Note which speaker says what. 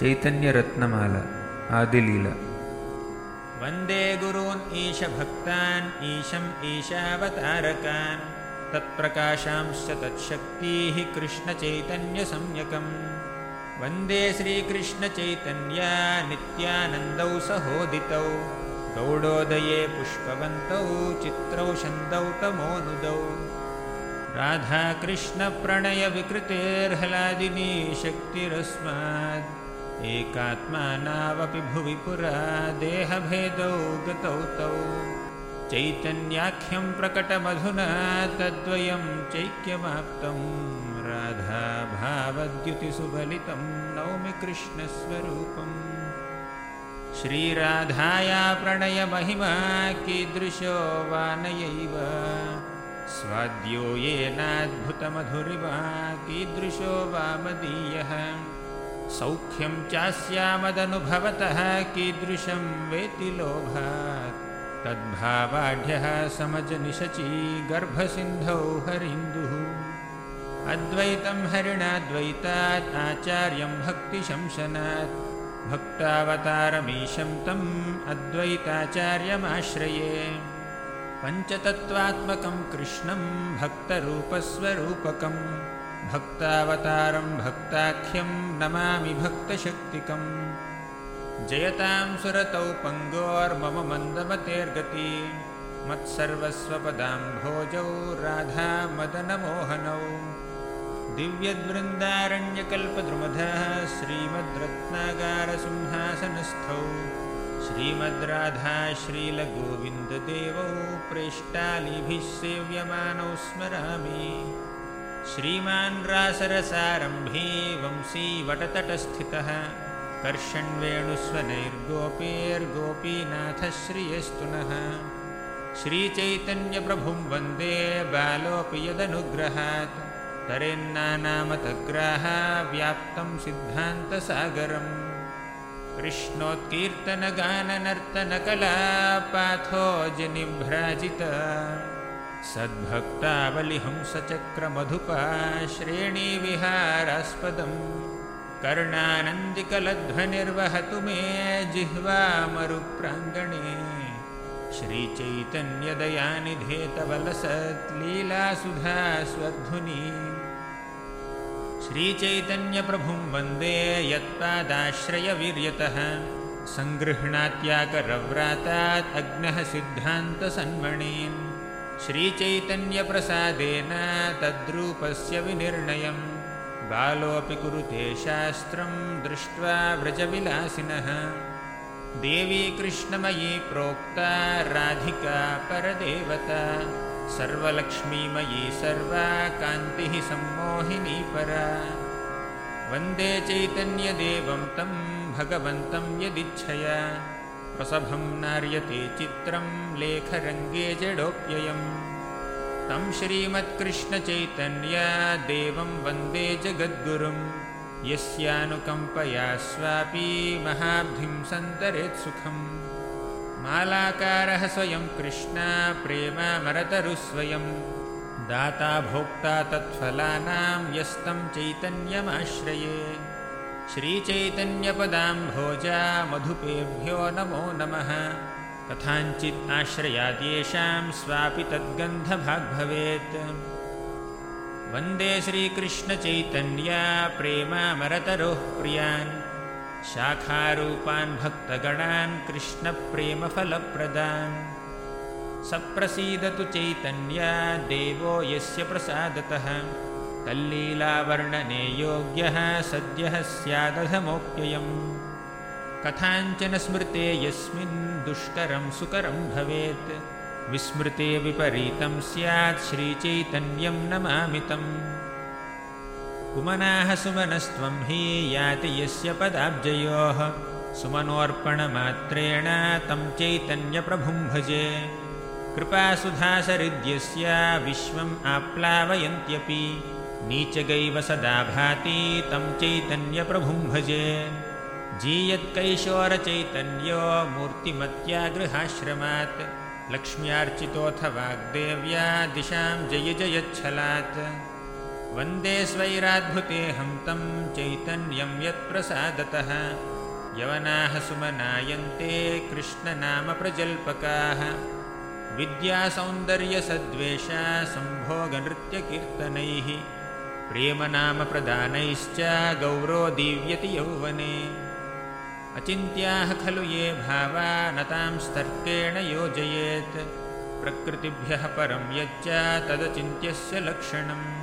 Speaker 1: चैतन्यरत्नमाला आदिलीला।
Speaker 2: वन्दे गुरून् ईशभक्तान् ईशम् ईशावतारकान्। तत्प्रकाशांश्च तत्शक्तीः कृष्णचैतन्यसंज्ञकम्। वन्दे श्रीकृष्णचैतन्या नित्यानन्दौ सहोदितौ। गौडोदये पुष्पवन्तौ चित्रौ शन्दौ तमोनुदौ। राधाकृष्णप्रणयविकृतेर्हलादिनी शक्तिरस्मात् एकात्मानावपि भुवि पुरा देहभेदौ गतौ तौ। चैतन्याख्यं प्रकटमधुना तद्वयं चैक्यमाप्तं राधाभावद्युतिसुबलितं नौमि कृष्णस्वरूपम् श्रीराधाया प्रणयमहिमा कीदृशो वा नयैव स्वाद्यो येनाद्भुतमधुरिवा कीदृशो वा मदीयः सौख्यं चास्यामदनुभवतः कीदृशं वेति लोभात्। तद्भावाढ्यः समजनिशची गर्भसिन्धौ हरिन्दुः। अद्वैतं हरिणाद्वैतात् आचार्यं भक्तिशंशनात् भक्तावतारमीशं तम् अद्वैताचार्यमाश्रये। पञ्चतत्त्वात्मकं कृष्णं भक्तरूपस्वरूपकम् भक्तावतारं भक्ताख्यं नमामि भक्तशक्तिकम्। जयतां सुरतौ पङ्गोर्मम मन्दमतेर्गति। मत्सर्वस्वपदाम्भोजौ राधामदनमोहनौ दिव्यद्वृन्दारण्यकल्पद्रुमधः श्रीमद्रत्नागारसिंहासनस्थौ। श्रीमद्राधा श्रीलगोविन्ददेवौ प्रेष्टालिभिः सेव्यमानौ स्मरामि श्रीमान् रासरसारम्भे वंशीवटतटस्थितः कर्षण्वेणुस्वनैर्गोपीर्गोपीनाथश्रियस्तु नः श्रीचैतन्यप्रभुं वन्दे बालोऽपि यदनुग्रहात् तरेन्नानामतग्राः व्याप्तं सिद्धान्तसागरम् कृष्णोत्कीर्तनगाननर्तनकलापाथो जनिभ्राजित सद्भक्तावलिहंसचक्रमधुपा श्रेणीविहारास्पदम् कर्णानन्दिकलध्वनिर्वहतु मे जिह्वामरुप्राङ्गणे श्रीचैतन्यदयानिधेतवलसत्लीलासुधा स्वध्वनि श्रीचैतन्यप्रभुं वन्दे यत्पादाश्रयवीर्यतः सङ्गृह्णात्याकरव्रातात् अग्नः सिद्धान्तसन्मणीन् श्रीचैतन्यप्रसादेन तद्रूपस्य विनिर्णयम्। बालोऽपि कुरुते शास्त्रं दृष्ट्वा व्रजविलासिनः। देवी कृष्णमयी प्रोक्ता राधिका परदेवता। सर्वलक्ष्मीमयी सर्वा कान्तिः सम्मोहिनी परा। वन्दे चैतन्यदेवं तं भगवन्तं यदिच्छया प्रसभं नार्यते चित्रं लेखरङ्गे जडोऽप्ययम् तं श्रीमत्कृष्णचैतन्या देवं वन्दे जगद्गुरुं यस्यानुकम्पया स्वापि महाब्धिं सन्तरेत्सुखम्। मालाकारः स्वयं कृष्णा प्रेमामरतरुस्वयं दाता भोक्ता तत्फलानां यस्तं चैतन्यमाश्रये श्रीचैतन्यपदाम्भोजा मधुपेभ्यो नमो नमः। कथाञ्चित् आश्रयाद्येषां स्वापि तद्गन्धभाग्भवेत्। वन्दे श्रीकृष्णचैतन्या प्रेमामरतरोः प्रियान्। शाखारूपान् भक्तगणान् कृष्णप्रेमफलप्रदान्। सप्रसीदतु चैतन्या देवो यस्य प्रसादतः तल्लीलावर्णने योग्यः सद्यः स्यादधमोऽप्ययम् कथाञ्चन स्मृते यस्मिन् दुष्करं सुकरं भवेत्। विस्मृते विपरीतं स्यात् श्रीचैतन्यं नमामितम्। कुमनाः सुमनस्त्वं हि याति यस्य पदाब्जयोः। सुमनोऽर्पणमात्रेण तं चैतन्यप्रभुं भजे। कृपासुधासरिद्यस्य विश्वम् आप्लावयन्त्यपि नीचगैव सदा भाति तं चैतन्यप्रभुं भजे। जीयत्कैशोरचैतन्यो मूर्तिमत्या गृहाश्रमात् लक्ष्म्यार्चितोऽथ वाग्देव्या दिशां जय जयच्छलात् वन्दे स्वैराद्भुतेऽहं तं चैतन्यं यत्प्रसादतः। यवनाः सुमनायन्ते कृष्णनामप्रजल्पकाः विद्यासौन्दर्यसद्वेषा सम्भोगनृत्यकीर्तनैः प्रेमनामप्रदानैश्च गौरो दीव्यति यौवने। अचिन्त्याः खलु ये भावा न तां स्तर्केण योजयेत्। प्रकृतिभ्यः परं यच्च तदचिन्त्यस्य लक्षणम्